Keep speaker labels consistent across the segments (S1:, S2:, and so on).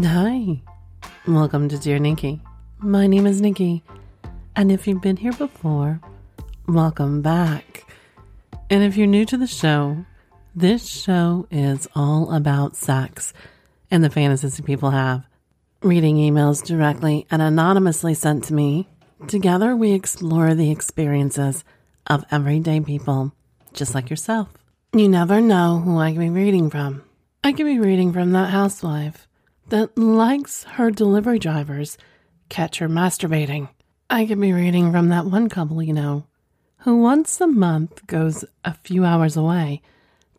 S1: Hi, welcome to Dear Nikky. My name is Nikky, and if you've been here before, welcome back. And if you're new to the show, this show is all about sex and the fantasies people have. Reading emails directly and anonymously sent to me, together we explore the experiences of everyday people, just like yourself. You never know who I can be reading from. I could be reading from that housewife that likes her delivery drivers catch her masturbating. I could be reading from that one couple you know who once a month goes a few hours away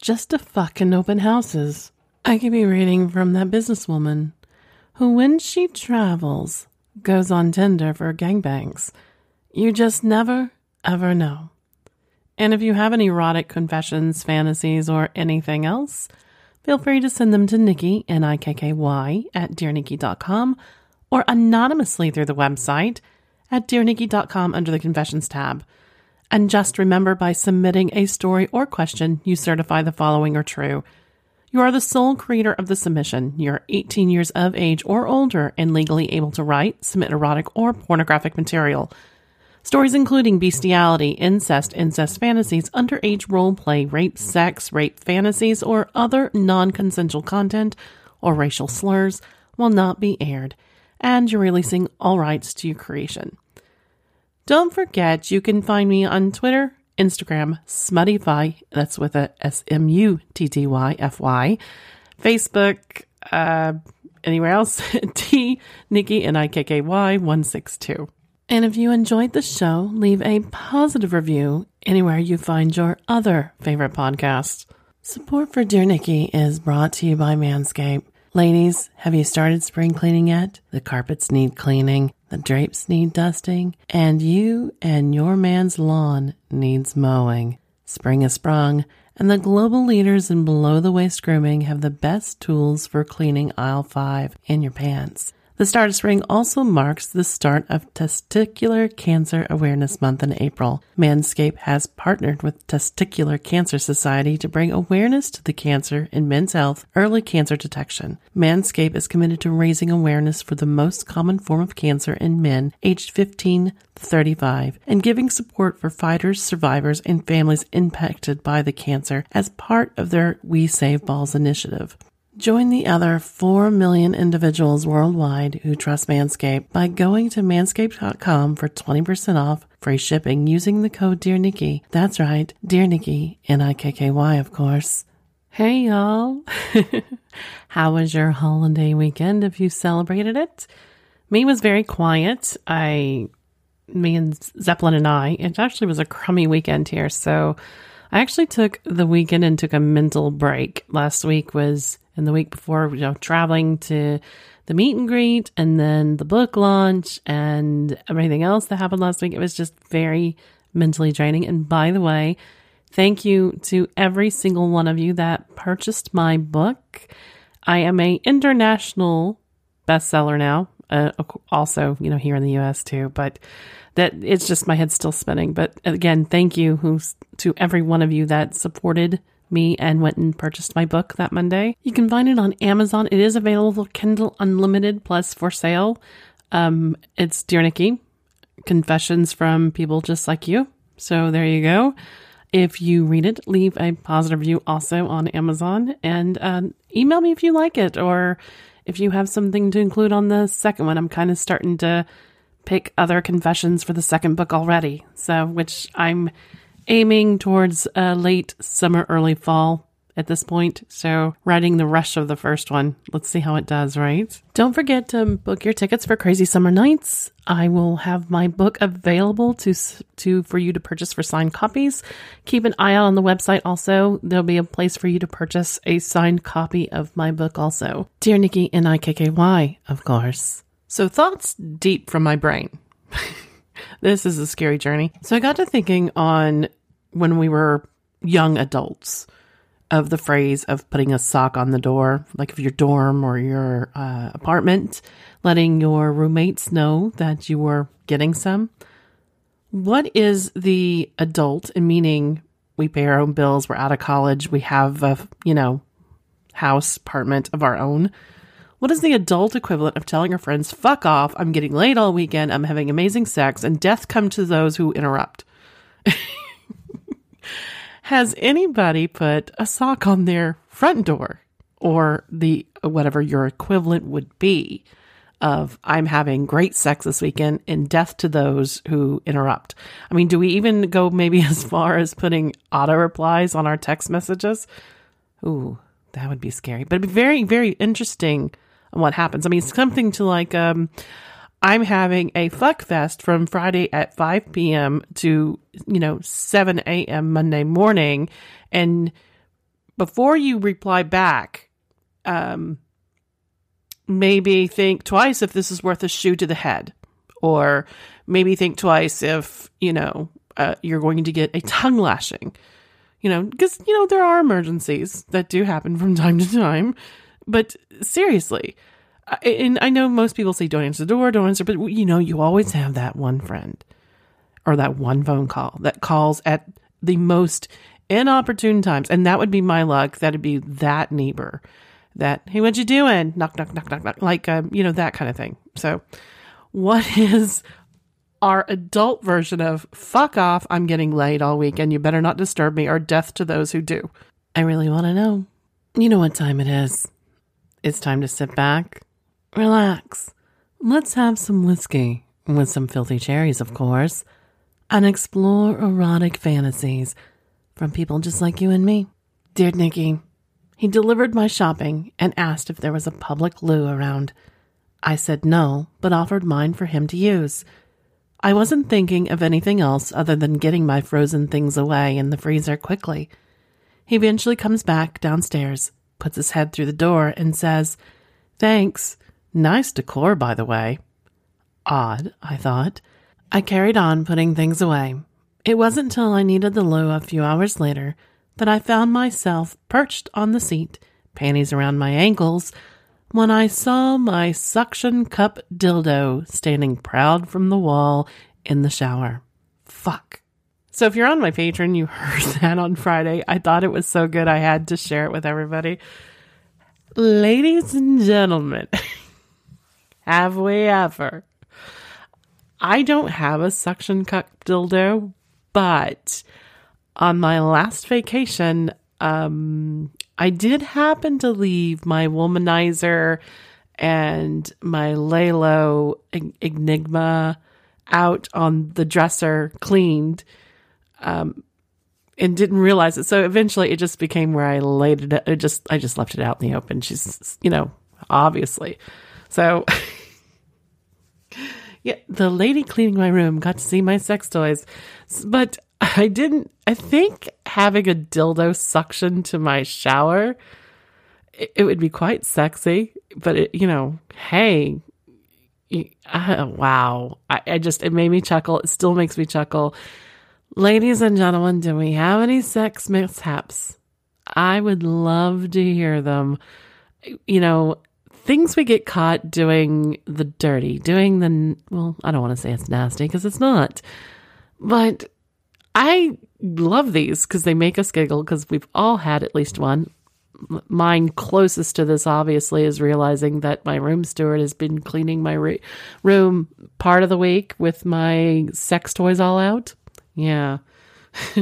S1: just to fucking open houses. I could be reading from that businesswoman who, when she travels, goes on Tinder for gangbangs. You just never, ever know. And if you have any erotic confessions, fantasies, or anything else, feel free to send them to Nikky, N-I-K-K-Y, at dearnikky.com or anonymously through the website at dearnikky.com under the confessions tab. And just remember by submitting a story or question, you certify the following are true. You are the sole creator of the submission. You're 18 years of age or older and legally able to write, submit erotic or pornographic material. Stories including bestiality, incest, incest fantasies, underage role play, rape, sex, rape fantasies, or other non consensual content or racial slurs will not be aired, and you're releasing all rights to your creation. Don't forget, you can find me on Twitter, Instagram, Smuttyfy, that's with a S M U T T Y F Y, Facebook, uh, anywhere else, T Nikky N I K K Y 162. And if you enjoyed the show, leave a positive review anywhere you find your other favorite podcasts. Support for Dear Nikky is brought to you by Manscaped. Ladies, have you started spring cleaning yet? The carpets need cleaning, the drapes need dusting, and you and your man's lawn needs mowing. Spring is sprung, and the global leaders in below the waist grooming have the best tools for cleaning aisle 5 in your pants. The start Ring also marks the start of Testicular Cancer Awareness Month in April. Manscaped has partnered with Testicular Cancer Society to bring awareness to the cancer in men's health, early cancer detection. Manscaped is committed to raising awareness for the most common form of cancer in men aged 15 to 35 and giving support for fighters, survivors, and families impacted by the cancer as part of their We Save Balls initiative. Join the other 4 million individuals worldwide who trust Manscaped by going to manscaped.com for 20% off free shipping using the code Dear Nikky. That's right, Dear Nikky, N-I-K-K-Y, of course. Hey y'all. How was your holiday weekend if you celebrated it? Me was very quiet. I, me and Zeppelin and I, it actually was a crummy weekend here. So I actually took the weekend and took a mental break. Last week was and the week before, you know, traveling to the meet and greet and then the book launch and everything else that happened last week. It was just very mentally draining. And by the way, thank you to every single one of you that purchased my book. I am a international bestseller now. Uh, also, you know, here in the US too, but that it's just my head's still spinning. But again, thank you who's to every one of you that supported me and went and purchased my book that Monday. You can find it on Amazon. It is available Kindle Unlimited plus for sale. Um, it's Dear Nikky, confessions from people just like you. So there you go. If you read it, leave a positive review also on Amazon and uh, email me if you like it or if you have something to include on the second one. I'm kind of starting to pick other confessions for the second book already. So, which I'm aiming towards late summer, early fall at this point. So, writing the rush of the first one. Let's see how it does, right? Don't forget to book your tickets for Crazy Summer Nights. I will have my book available to to for you to purchase for signed copies. Keep an eye out on the website also. There'll be a place for you to purchase a signed copy of my book also. Dear Nikky N I K K Y, of course. So, thoughts deep from my brain. this is a scary journey. So I got to thinking on when we were young adults of the phrase of putting a sock on the door, like of your dorm or your uh, apartment, letting your roommates know that you were getting some. What is the adult, meaning we pay our own bills, we're out of college, we have a, you know, house, apartment of our own. What is the adult equivalent of telling your friends, fuck off, I'm getting laid all weekend, I'm having amazing sex, and death come to those who interrupt? Has anybody put a sock on their front door or the whatever your equivalent would be of I'm having great sex this weekend and death to those who interrupt? I mean, do we even go maybe as far as putting auto replies on our text messages? Ooh, that would be scary, but it'd be very, very interesting what happens. I mean, something to like, um, I'm having a fuck fest from Friday at 5 p.m. to, you know, 7 a.m. Monday morning. And before you reply back, um, maybe think twice if this is worth a shoe to the head, or maybe think twice if, you know, uh, you're going to get a tongue lashing. You know, because, you know, there are emergencies that do happen from time to time. But seriously, and I know most people say don't answer the door, don't answer, but you know, you always have that one friend or that one phone call that calls at the most inopportune times. And that would be my luck. That'd be that neighbor that, hey, what you doing? Knock, knock, knock, knock, knock. Like, um, you know, that kind of thing. So, what is our adult version of fuck off? I'm getting laid all week and you better not disturb me or death to those who do. I really want to know. You know what time it is. It's time to sit back relax. Let's have some whiskey, with some filthy cherries, of course, and explore erotic fantasies from people just like you and me. Dear Nikky, he delivered my shopping and asked if there was a public loo around. I said no, but offered mine for him to use. I wasn't thinking of anything else other than getting my frozen things away in the freezer quickly. He eventually comes back downstairs, puts his head through the door, and says, Thanks. Nice decor, by the way. Odd, I thought. I carried on putting things away. It wasn't till I needed the loo a few hours later that I found myself perched on the seat, panties around my ankles, when I saw my suction cup dildo standing proud from the wall in the shower. Fuck. So if you're on my Patreon, you heard that on Friday. I thought it was so good I had to share it with everybody. Ladies and gentlemen, Have we ever? I don't have a suction cup dildo, but on my last vacation, um, I did happen to leave my womanizer and my Lelo Enigma out on the dresser cleaned um, and didn't realize it. So eventually it just became where I laid it. It just, I just left it out in the open. She's, you know, obviously. So, yeah, the lady cleaning my room got to see my sex toys, but I didn't. I think having a dildo suction to my shower, it, it would be quite sexy. But it, you know, hey, uh, wow! I, I just it made me chuckle. It still makes me chuckle. Ladies and gentlemen, do we have any sex mishaps? I would love to hear them. You know, things we get caught doing the dirty, doing the, well, I don't want to say it's nasty because it's not, but I love these because they make us giggle because we've all had at least one. Mine closest to this, obviously, is realizing that my room steward has been cleaning my re- room part of the week with my sex toys all out. Yeah.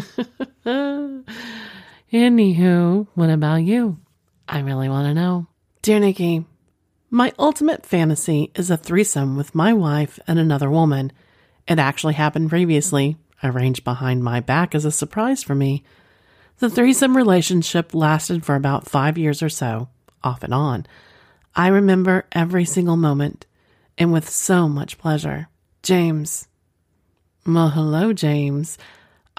S1: Anywho, what about you? I really want to know. Dear Nikky, my ultimate fantasy is a threesome with my wife and another woman. It actually happened previously, arranged behind my back as a surprise for me. The threesome relationship lasted for about five years or so, off and on. I remember every single moment, and with so much pleasure. James. Well, hello, James.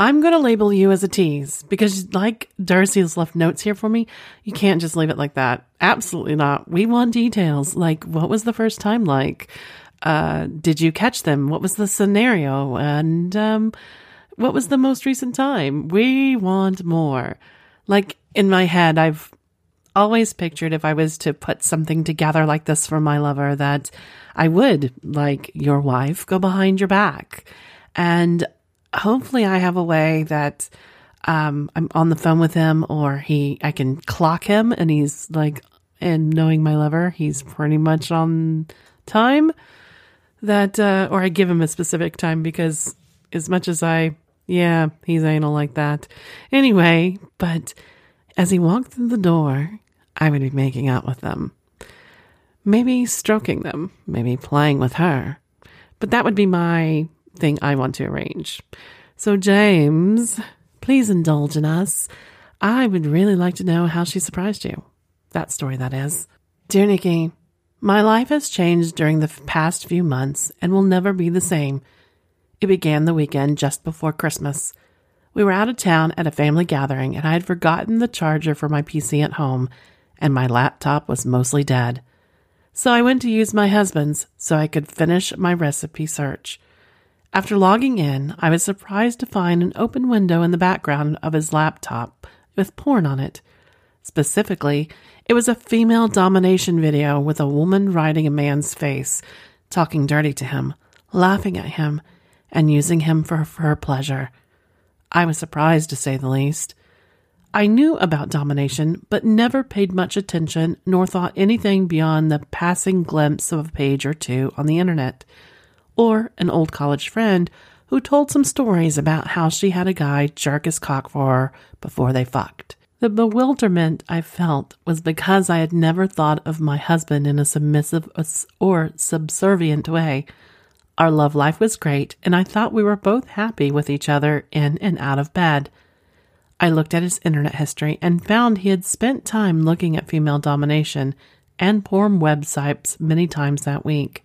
S1: I'm going to label you as a tease because, like Darcy has left notes here for me, you can't just leave it like that. Absolutely not. We want details. Like, what was the first time like? Uh, did you catch them? What was the scenario? And um, what was the most recent time? We want more. Like, in my head, I've always pictured if I was to put something together like this for my lover that I would, like your wife, go behind your back. And hopefully I have a way that um, I'm on the phone with him or he I can clock him and he's like and knowing my lover, he's pretty much on time. That, uh, or I give him a specific time because as much as I, yeah, he's anal like that. Anyway, but as he walked through the door, I would be making out with them. Maybe stroking them, maybe playing with her. But that would be my thing I want to arrange. So, James, please indulge in us. I would really like to know how she surprised you. That story, that is. Dear Nikky, my life has changed during the past few months and will never be the same. It began the weekend just before Christmas. We were out of town at a family gathering, and I had forgotten the charger for my PC at home, and my laptop was mostly dead. So I went to use my husband's so I could finish my recipe search. After logging in, I was surprised to find an open window in the background of his laptop with porn on it. Specifically, it was a female domination video with a woman riding a man's face, talking dirty to him, laughing at him, and using him for, her pleasure. I was surprised to say the least. I knew about domination, but never paid much attention nor thought anything beyond the passing glimpse of a page or two on the internet, or an old college friend who told some stories about how she had a guy jerk his cock for her before they fucked. The bewilderment I felt was because I had never thought of my husband in a submissive or subservient way. Our love life was great, and I thought we were both happy with each other in and out of bed. I looked at his internet history and found he had spent time looking at female domination and porn websites many times that week.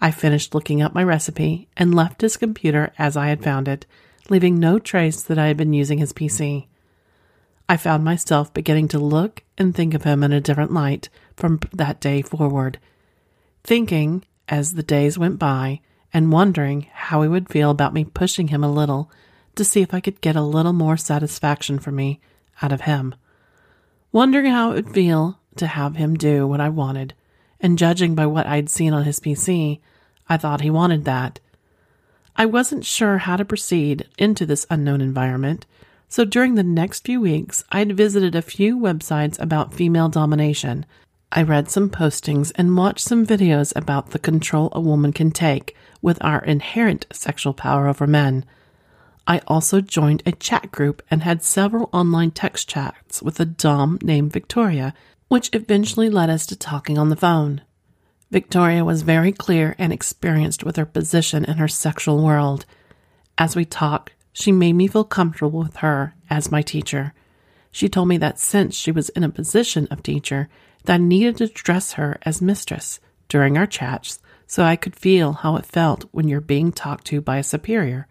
S1: I finished looking up my recipe and left his computer as I had found it, leaving no trace that I had been using his PC. I found myself beginning to look and think of him in a different light from that day forward, thinking as the days went by and wondering how he would feel about me pushing him a little to see if I could get a little more satisfaction for me out of him. Wondering how it would feel to have him do what I wanted and judging by what I'd seen on his PC, I thought he wanted that. I wasn't sure how to proceed into this unknown environment, so during the next few weeks, I'd visited a few websites about female domination. I read some postings and watched some videos about the control a woman can take with our inherent sexual power over men. I also joined a chat group and had several online text chats with a Dom named Victoria which eventually led us to talking on the phone. Victoria was very clear and experienced with her position in her sexual world. As we talked, she made me feel comfortable with her as my teacher. She told me that since she was in a position of teacher, that I needed to address her as mistress during our chats so I could feel how it felt when you're being talked to by a superior.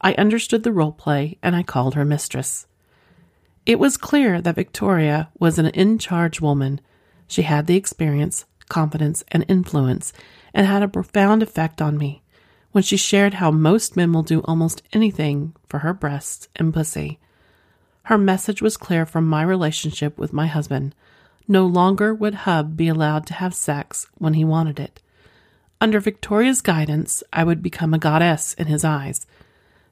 S1: I understood the role play and I called her mistress. It was clear that Victoria was an in charge woman. She had the experience, confidence, and influence, and had a profound effect on me when she shared how most men will do almost anything for her breasts and pussy. Her message was clear from my relationship with my husband. No longer would Hub be allowed to have sex when he wanted it. Under Victoria's guidance, I would become a goddess in his eyes.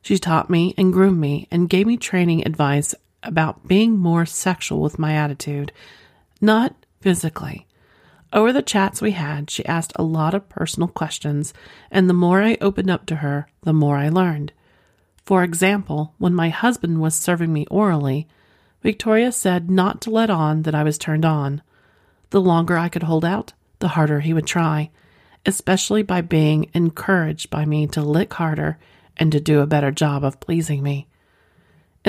S1: She taught me and groomed me and gave me training advice about being more sexual with my attitude, not physically. Over the chats we had, she asked a lot of personal questions, and the more I opened up to her, the more I learned. For example, when my husband was serving me orally, Victoria said not to let on that I was turned on. The longer I could hold out, the harder he would try, especially by being encouraged by me to lick harder and to do a better job of pleasing me.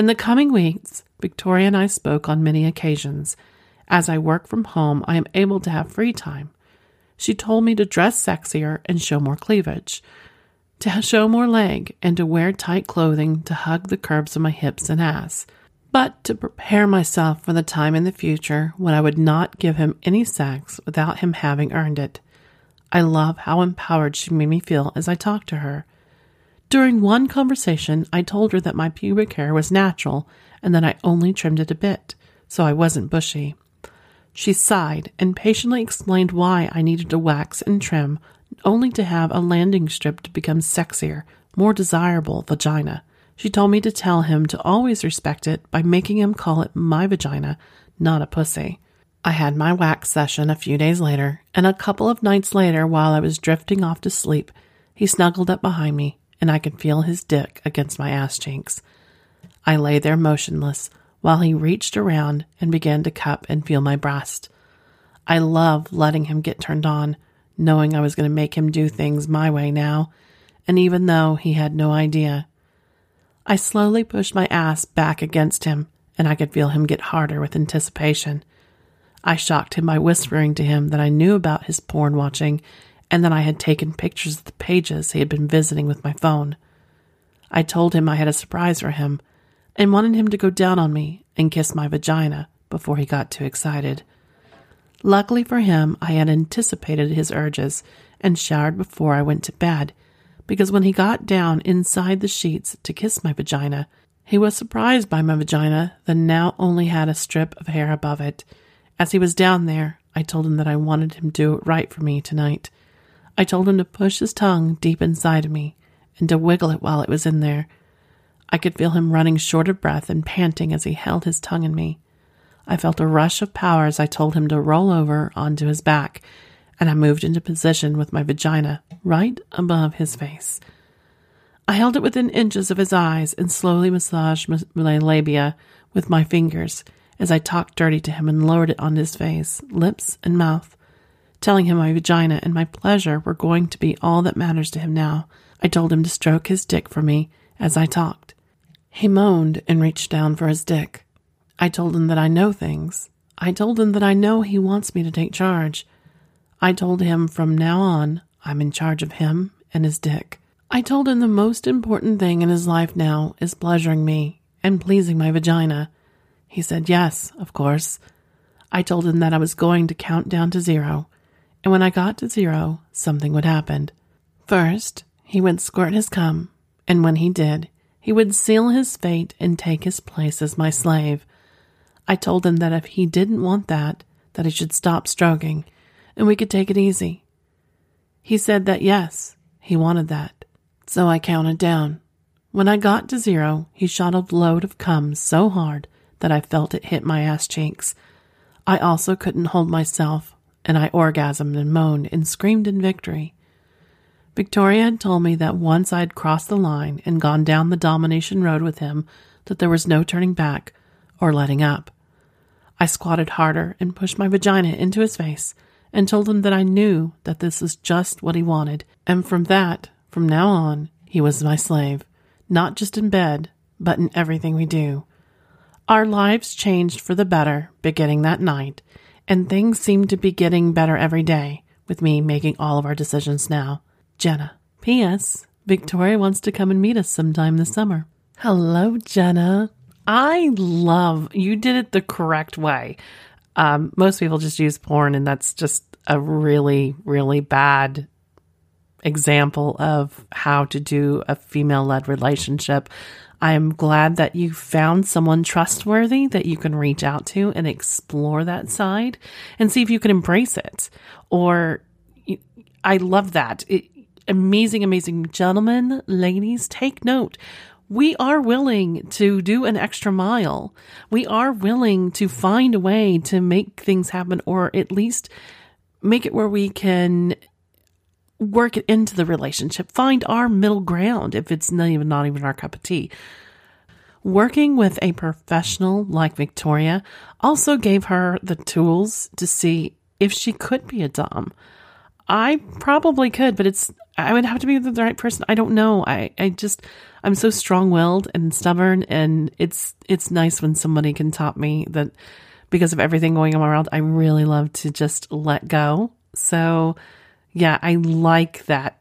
S1: In the coming weeks, Victoria and I spoke on many occasions. As I work from home, I am able to have free time. She told me to dress sexier and show more cleavage, to show more leg, and to wear tight clothing to hug the curves of my hips and ass, but to prepare myself for the time in the future when I would not give him any sex without him having earned it. I love how empowered she made me feel as I talked to her. During one conversation, I told her that my pubic hair was natural and that I only trimmed it a bit, so I wasn't bushy. She sighed and patiently explained why I needed to wax and trim, only to have a landing strip to become sexier, more desirable vagina. She told me to tell him to always respect it by making him call it my vagina, not a pussy. I had my wax session a few days later, and a couple of nights later, while I was drifting off to sleep, he snuggled up behind me, and I could feel his dick against my ass cheeks. I lay there motionless while he reached around and began to cup and feel my breast. I love letting him get turned on, knowing I was going to make him do things my way now, and even though he had no idea. I slowly pushed my ass back against him, and I could feel him get harder with anticipation. I shocked him by whispering to him that I knew about his porn watching and that I had taken pictures of the pages he had been visiting with my phone. I told him I had a surprise for him and wanted him to go down on me and kiss my vagina before he got too excited. Luckily for him, I had anticipated his urges and showered before I went to bed, because when he got down inside the sheets to kiss my vagina, he was surprised by my vagina that now only had a strip of hair above it as he was down there, I told him that I wanted him to do it right for me tonight. I told him to push his tongue deep inside of me and to wiggle it while it was in there. I could feel him running short of breath and panting as he held his tongue in me. I felt a rush of power as I told him to roll over onto his back, and I moved into position with my vagina right above his face. I held it within inches of his eyes and slowly massaged my labia with my fingers as I talked dirty to him and lowered it on his face, lips, and mouth, telling him my vagina and my pleasure were going to be all that matters to him now. I told him to stroke his dick for me as I talked. He moaned and reached down for his dick. I told him that I know things. I told him that I know he wants me to take charge. I told him from now on I'm in charge of him and his dick. I told him the most important thing in his life now is pleasuring me and pleasing my vagina. He said yes, of course. I told him that I was going to count down to zero, and when I got to zero, something would happen. First, he would squirt his cum, and when he did, he would seal his fate and take his place as my slave. I told him that if he didn't want that, that he should stop stroking, and we could take it easy. He said that yes, he wanted that. So I counted down. When I got to zero, he shot a load of cum so hard that I felt it hit my ass cheeks. I also couldn't hold myself, and I orgasmed and moaned and screamed in victory. Victoria had told me that once I had crossed the line and gone down the domination road with him, that there was no turning back or letting up. I squatted harder and pushed my vagina into his face and told him that I knew that this was just what he wanted, and from that, from now on, he was my slave, not just in bed, but in everything we do. Our lives changed for the better beginning that night, and things seem to be getting better every day, with me making all of our decisions now. Jenna. P.S. Victoria wants to come and meet us sometime this summer. Hello, Jenna. I love you did it the correct way. Um, most people just use porn, and that's just a really, really bad example of how to do a female led relationship. I am glad that you found someone trustworthy that you can reach out to and explore that side and see if you can embrace it. Or I love that. It, amazing, amazing gentlemen, ladies, take note. We are willing to do an extra mile. We are willing to find a way to make things happen or at least make it where we can work it into the relationship, find our middle ground if it's not even not even our cup of tea. Working with a professional like Victoria also gave her the tools to see if she could be a dom. I probably could, but it's I would have to be the right person. I don't know. I I just I'm so strong-willed and stubborn and it's it's nice when somebody can top me that because of everything going on around, I really love to just let go. So yeah, I like that,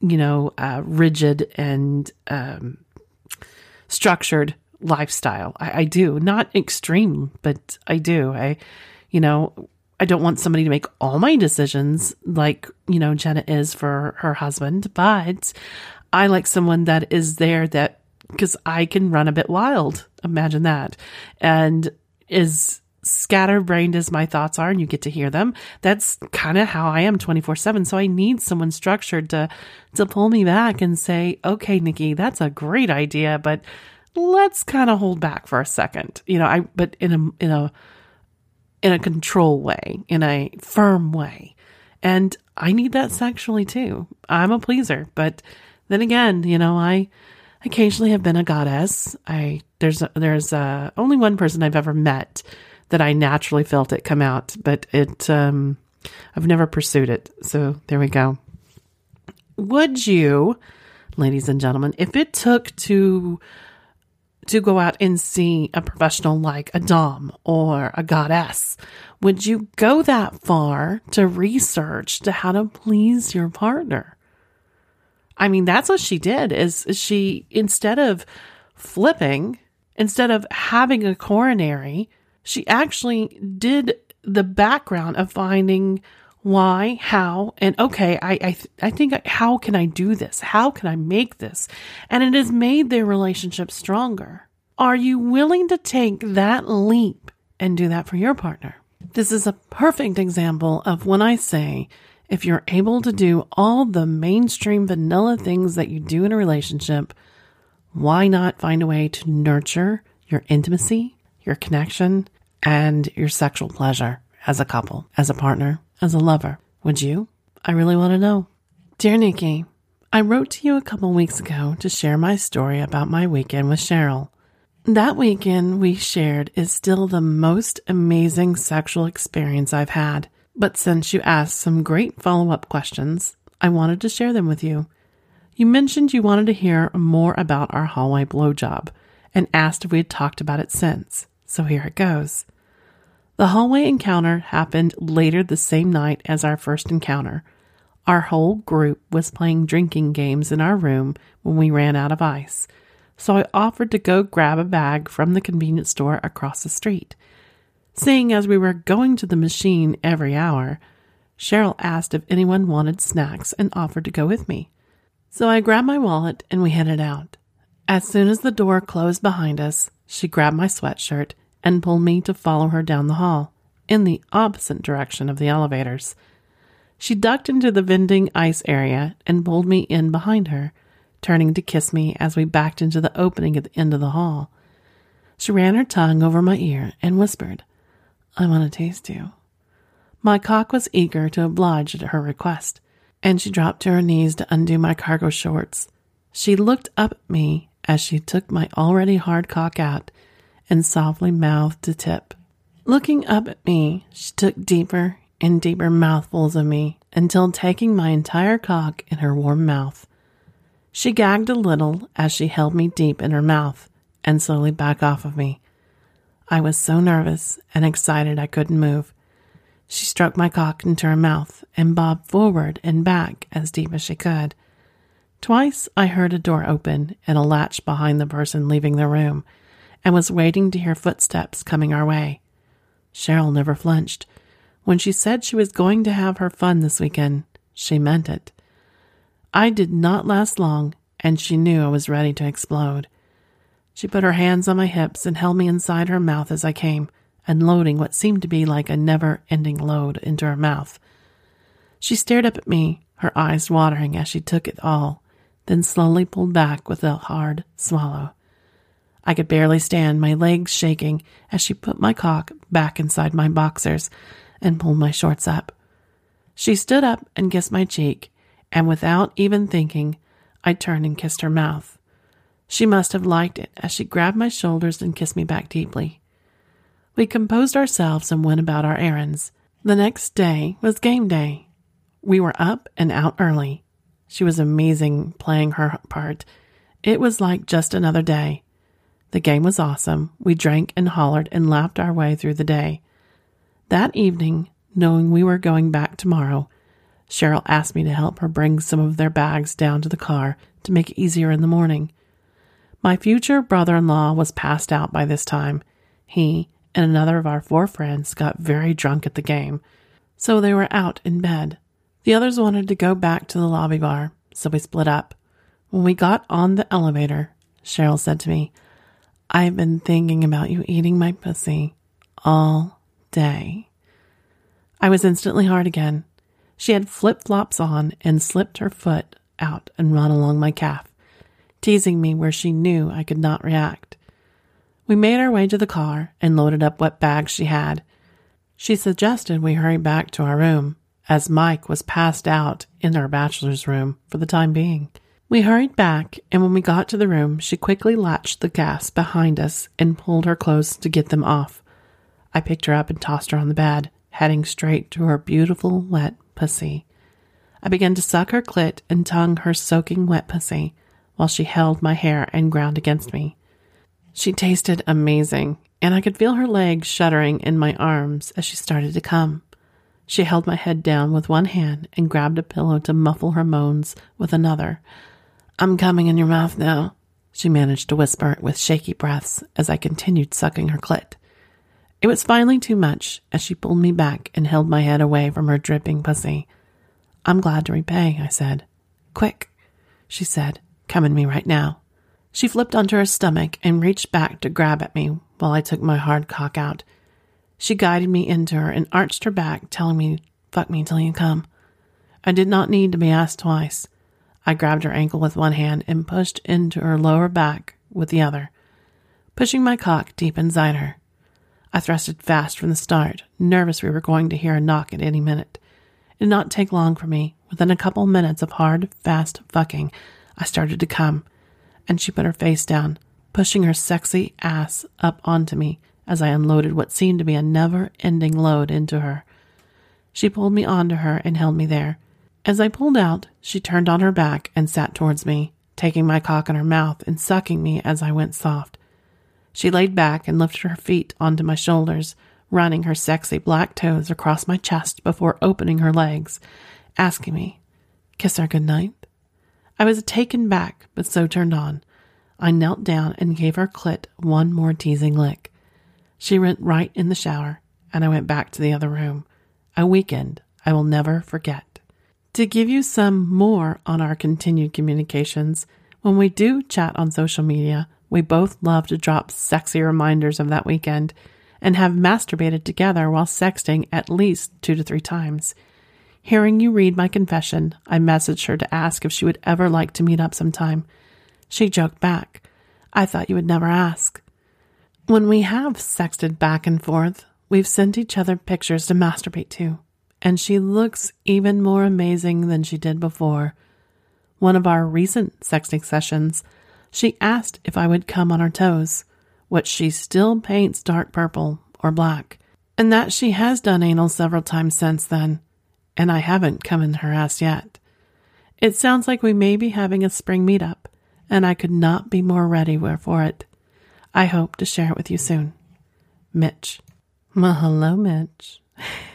S1: you know, uh, rigid and um, structured lifestyle. I, I do, not extreme, but I do. I, you know, I don't want somebody to make all my decisions like, you know, Jenna is for her husband, but I like someone that is there that, because I can run a bit wild. Imagine that. And is scatterbrained as my thoughts are and you get to hear them that's kind of how i am 24-7 so i need someone structured to to pull me back and say okay nikky that's a great idea but let's kind of hold back for a second you know i but in a in a in a control way, in a firm way. And I need that sexually too. I'm a pleaser, but then again, you know, I occasionally have been a goddess. I there's there's uh, only one person I've ever met that I naturally felt it come out, but it um, I've never pursued it. So there we go. Would you, ladies and gentlemen, if it took to to go out and see a professional like a dom or a goddess, would you go that far to research to how to please your partner? I mean, that's what she did is she instead of flipping, instead of having a coronary, she actually did the background of finding why, how, and okay, I I, th- I think how can I do this? How can I make this? And it has made their relationship stronger. Are you willing to take that leap and do that for your partner? This is a perfect example of when I say if you're able to do all the mainstream vanilla things that you do in a relationship, why not find a way to nurture your intimacy, your connection, and your sexual pleasure as a couple, as a partner, as a lover? Would you? I really want to know. Dear Nikky, I wrote to you a couple weeks ago to share my story about my weekend with Cheryl. That weekend we shared is still the most amazing sexual experience I've had. But since you asked some great follow up questions, I wanted to share them with you. You mentioned you wanted to hear more about our hallway blowjob and asked if we had talked about it since. So here it goes. The hallway encounter happened later the same night as our first encounter. Our whole group was playing drinking games in our room when we ran out of ice, so I offered to go grab a bag from the convenience store across the street. Seeing as we were going to the machine every hour, Cheryl asked if anyone wanted snacks and offered to go with me. So I grabbed my wallet and we headed out. As soon as the door closed behind us, she grabbed my sweatshirt and pulled me to follow her down the hall, in the opposite direction of the elevators. She ducked into the vending ice area and pulled me in behind her, turning to kiss me as we backed into the opening at the end of the hall. She ran her tongue over my ear and whispered, I want to taste you. My cock was eager to oblige at her request, and she dropped to her knees to undo my cargo shorts. She looked up at me as she took my already hard cock out and softly mouthed the tip. Looking up at me, she took deeper and deeper mouthfuls of me until taking my entire cock in her warm mouth. She gagged a little as she held me deep in her mouth and slowly back off of me. I was so nervous and excited I couldn't move. She stroked my cock into her mouth and bobbed forward and back as deep as she could. Twice I heard a door open and a latch behind the person leaving the room and was waiting to hear footsteps coming our way. Cheryl never flinched. When she said she was going to have her fun this weekend, she meant it. I did not last long, and she knew I was ready to explode. She put her hands on my hips and held me inside her mouth as I came, unloading what seemed to be like a never ending load into her mouth. She stared up at me, her eyes watering as she took it all, then slowly pulled back with a hard swallow. I could barely stand, my legs shaking, as she put my cock back inside my boxers and pulled my shorts up. She stood up and kissed my cheek, and without even thinking, I turned and kissed her mouth. She must have liked it as she grabbed my shoulders and kissed me back deeply. We composed ourselves and went about our errands. The next day was game day. We were up and out early. She was amazing playing her part. It was like just another day. The game was awesome. We drank and hollered and laughed our way through the day. That evening, knowing we were going back tomorrow, Cheryl asked me to help her bring some of their bags down to the car to make it easier in the morning. My future brother in law was passed out by this time. He and another of our four friends got very drunk at the game, so they were out in bed. The others wanted to go back to the lobby bar, so we split up. When we got on the elevator, Cheryl said to me, I've been thinking about you eating my pussy all day. I was instantly hard again. She had flip flops on and slipped her foot out and run along my calf teasing me where she knew I could not react. We made our way to the car and loaded up what bags she had. She suggested we hurry back to our room, as Mike was passed out in our bachelor's room for the time being. We hurried back, and when we got to the room, she quickly latched the gas behind us and pulled her clothes to get them off. I picked her up and tossed her on the bed, heading straight to her beautiful wet pussy. I began to suck her clit and tongue her soaking wet pussy while she held my hair and ground against me. She tasted amazing, and I could feel her legs shuddering in my arms as she started to come. She held my head down with one hand and grabbed a pillow to muffle her moans with another. I'm coming in your mouth now, she managed to whisper with shaky breaths as I continued sucking her clit. It was finally too much as she pulled me back and held my head away from her dripping pussy. I'm glad to repay, I said. Quick, she said, come in me right now. She flipped onto her stomach and reached back to grab at me while I took my hard cock out. She guided me into her and arched her back, telling me, fuck me till you come. I did not need to be asked twice. I grabbed her ankle with one hand and pushed into her lower back with the other, pushing my cock deep inside her. I thrusted fast from the start, nervous we were going to hear a knock at any minute. It did not take long for me. Within a couple minutes of hard, fast fucking, I started to come, and she put her face down, pushing her sexy ass up onto me as I unloaded what seemed to be a never ending load into her. She pulled me onto her and held me there. As I pulled out, she turned on her back and sat towards me, taking my cock in her mouth and sucking me as I went soft. She laid back and lifted her feet onto my shoulders, running her sexy black toes across my chest before opening her legs, asking me, Kiss her good night. I was taken back, but so turned on. I knelt down and gave her clit one more teasing lick. She went right in the shower, and I went back to the other room. A weekend I will never forget. To give you some more on our continued communications, when we do chat on social media, we both love to drop sexy reminders of that weekend and have masturbated together while sexting at least two to three times. Hearing you read my confession, I messaged her to ask if she would ever like to meet up sometime. She joked back, I thought you would never ask. When we have sexted back and forth, we've sent each other pictures to masturbate to, and she looks even more amazing than she did before. One of our recent sexting sessions, she asked if I would come on her toes, which she still paints dark purple or black, and that she has done anal several times since then, and I haven't come in her ass yet. It sounds like we may be having a spring meetup, and I could not be more ready for it. I hope to share it with you soon. Mitch. Well, hello, Mitch.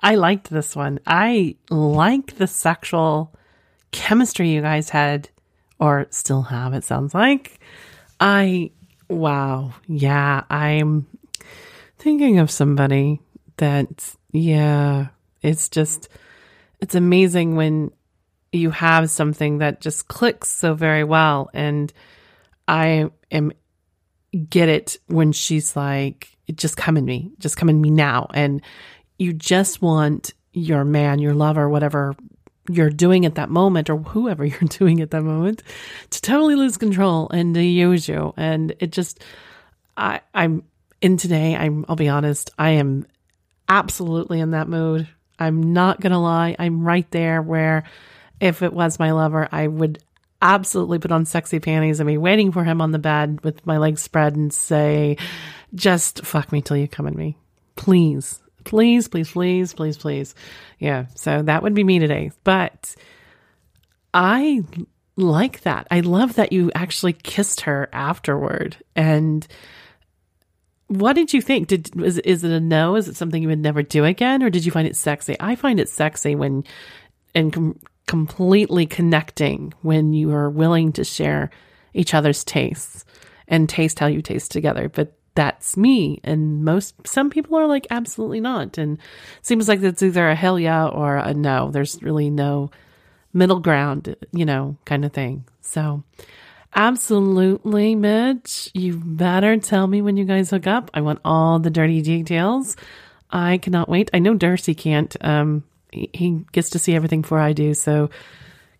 S1: I liked this one. I like the sexual chemistry you guys had, or still have, it sounds like. I, wow. Yeah, I'm thinking of somebody that, yeah, it's just, it's amazing when you have something that just clicks so very well. And I am get it when she's like, just come in me, just come in me now. And you just want your man, your lover, whatever you're doing at that moment or whoever you're doing at that moment to totally lose control and to use you. And it just, I, I'm in today. I'm, I'll be honest, I am absolutely in that mood. I'm not going to lie. I'm right there where if it was my lover, I would absolutely put on sexy panties and be waiting for him on the bed with my legs spread and say, just fuck me till you come at me. Please, please, please, please, please, please. Yeah. So that would be me today. But I like that. I love that you actually kissed her afterward. And what did you think? Did is is it a no? Is it something you would never do again, or did you find it sexy? I find it sexy when and completely connecting when you are willing to share each other's tastes and taste how you taste together. But that's me. And most, some people are like, absolutely not. And seems like it's either a hell yeah or a no. There's really no middle ground, you know, kind of thing. So, absolutely, Mitch, you better tell me when you guys hook up. I want all the dirty details. I cannot wait. I know Darcy can't. Um, he gets to see everything before I do. So,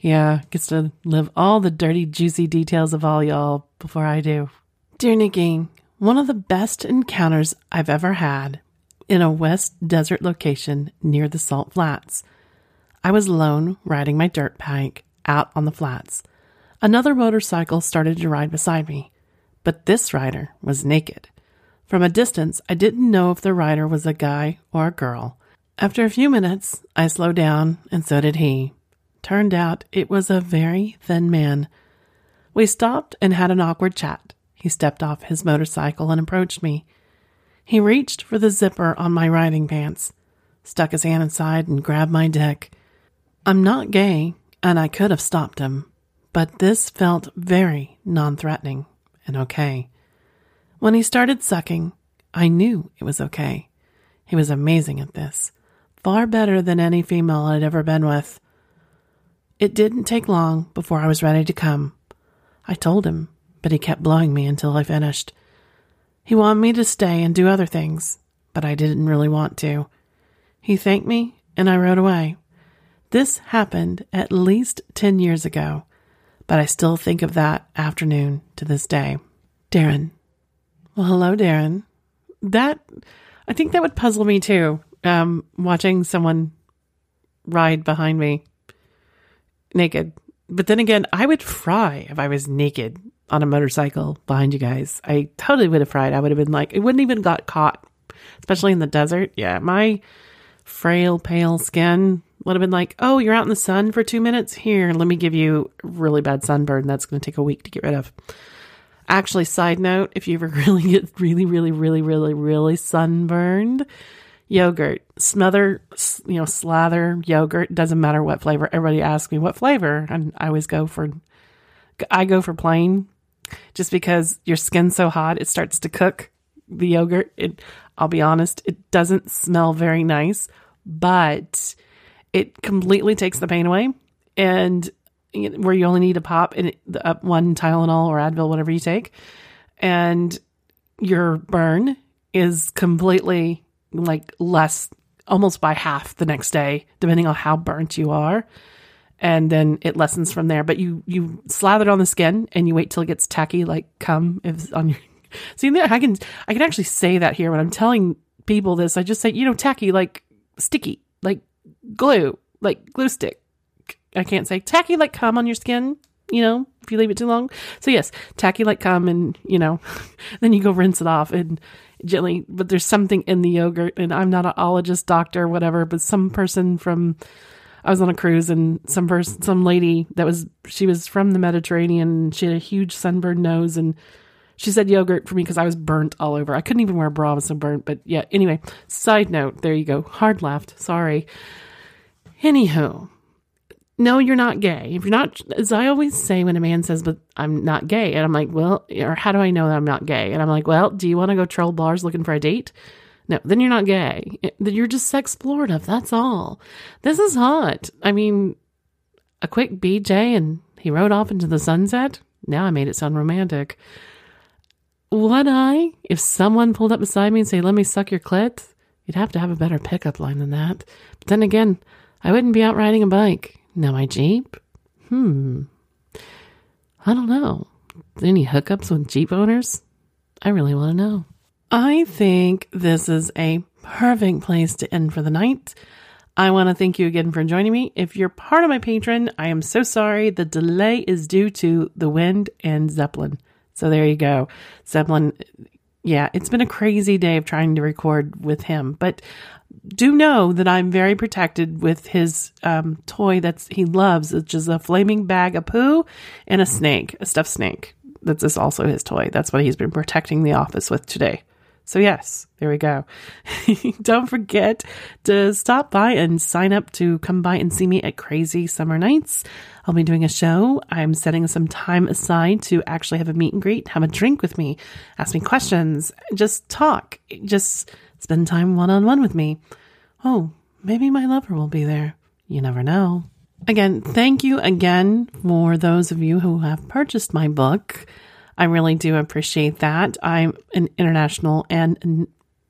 S1: yeah, gets to live all the dirty, juicy details of all y'all before I do. Dear Nikky, one of the best encounters I've ever had in a West Desert location near the Salt Flats. I was alone riding my dirt bike out on the flats. Another motorcycle started to ride beside me, but this rider was naked. From a distance, I didn't know if the rider was a guy or a girl. After a few minutes, I slowed down, and so did he. Turned out it was a very thin man. We stopped and had an awkward chat. He stepped off his motorcycle and approached me. He reached for the zipper on my riding pants, stuck his hand inside, and grabbed my dick. I'm not gay, and I could have stopped him, but this felt very non threatening and okay. When he started sucking, I knew it was okay. He was amazing at this far better than any female I'd ever been with. It didn't take long before I was ready to come. I told him, but he kept blowing me until I finished. He wanted me to stay and do other things, but I didn't really want to. He thanked me, and I rode away. This happened at least 10 years ago, but I still think of that afternoon to this day. Darren. Well, hello, Darren. That, I think that would puzzle me too um, watching someone ride behind me naked. But then again, I would fry if I was naked on a motorcycle behind you guys. I totally would have fried. I would have been like, it wouldn't even got caught, especially in the desert. Yeah, my frail, pale skin would have been like, oh, you're out in the sun for two minutes? Here, let me give you really bad sunburn. That's going to take a week to get rid of. Actually, side note, if you ever really get really, really, really, really, really sunburned, yogurt, smother, you know, slather yogurt. Doesn't matter what flavor. Everybody asks me what flavor, and I always go for, I go for plain, just because your skin's so hot, it starts to cook the yogurt. It, I'll be honest, it doesn't smell very nice, but it completely takes the pain away. And where you only need to pop the up one Tylenol or Advil, whatever you take, and your burn is completely like less almost by half the next day, depending on how burnt you are. And then it lessens from there. But you you slather it on the skin and you wait till it gets tacky, like cum if on your see I can I can actually say that here when I'm telling people this. I just say, you know, tacky like sticky, like glue, like glue stick. I can't say tacky like cum on your skin, you know, if you leave it too long. So yes, tacky like cum and, you know, then you go rinse it off and gently, but there's something in the yogurt, and I'm not an ologist, doctor, whatever, but some person from, I was on a cruise and some person, some lady that was, she was from the Mediterranean. She had a huge sunburned nose and she said yogurt for me because I was burnt all over. I couldn't even wear a bra. I was so burnt. But yeah, anyway, side note, there you go. Hard left. Sorry. Anywho, no, you're not gay. If you're not, as I always say when a man says, but I'm not gay, and I'm like, well, or how do I know that I'm not gay? And I'm like, well, do you want to go troll bars looking for a date? No, then you're not gay. You're just sex explorative. That's all. This is hot. I mean, a quick BJ and he rode off into the sunset. Now I made it sound romantic. Would I, if someone pulled up beside me and say, let me suck your clit? You'd have to have a better pickup line than that. But then again, I wouldn't be out riding a bike. Now my Jeep? Hmm. I don't know. Any hookups with Jeep owners? I really want to know. I think this is a perfect place to end for the night. I want to thank you again for joining me. If you're part of my Patreon, I am so sorry. The delay is due to the wind and Zeppelin. So there you go. Zeppelin, yeah, it's been a crazy day of trying to record with him, but do know that I'm very protected with his um, toy that he loves, which is a flaming bag of poo and a snake, a stuffed snake. That's also his toy. That's what he's been protecting the office with today. So yes, there we go. Don't forget to stop by and sign up to come by and see me at Crazy Summer Nights. I'll be doing a show. I'm setting some time aside to actually have a meet and greet, have a drink with me, ask me questions, just talk, just spend time one on one with me. Oh, maybe my lover will be there. You never know. Again, thank you again for those of you who have purchased my book. I really do appreciate that. I'm an international and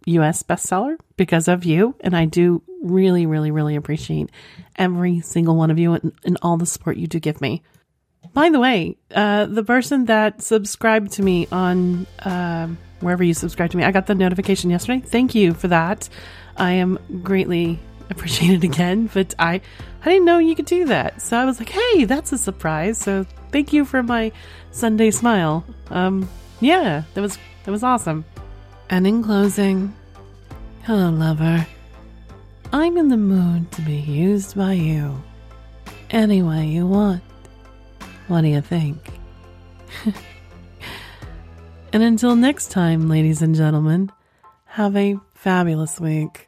S1: US bestseller because of you, and I do really, really, really appreciate every single one of you and, and all the support you do give me. By the way, uh, the person that subscribed to me on uh, wherever you subscribe to me. I got the notification yesterday. Thank you for that. I am greatly appreciated again, but I I didn't know you could do that. So I was like, "Hey, that's a surprise." So thank you for my Sunday smile. Um yeah, that was that was awesome. And in closing, hello lover. I'm in the mood to be used by you any way you want. What do you think? and until next time, ladies and gentlemen, have a fabulous week.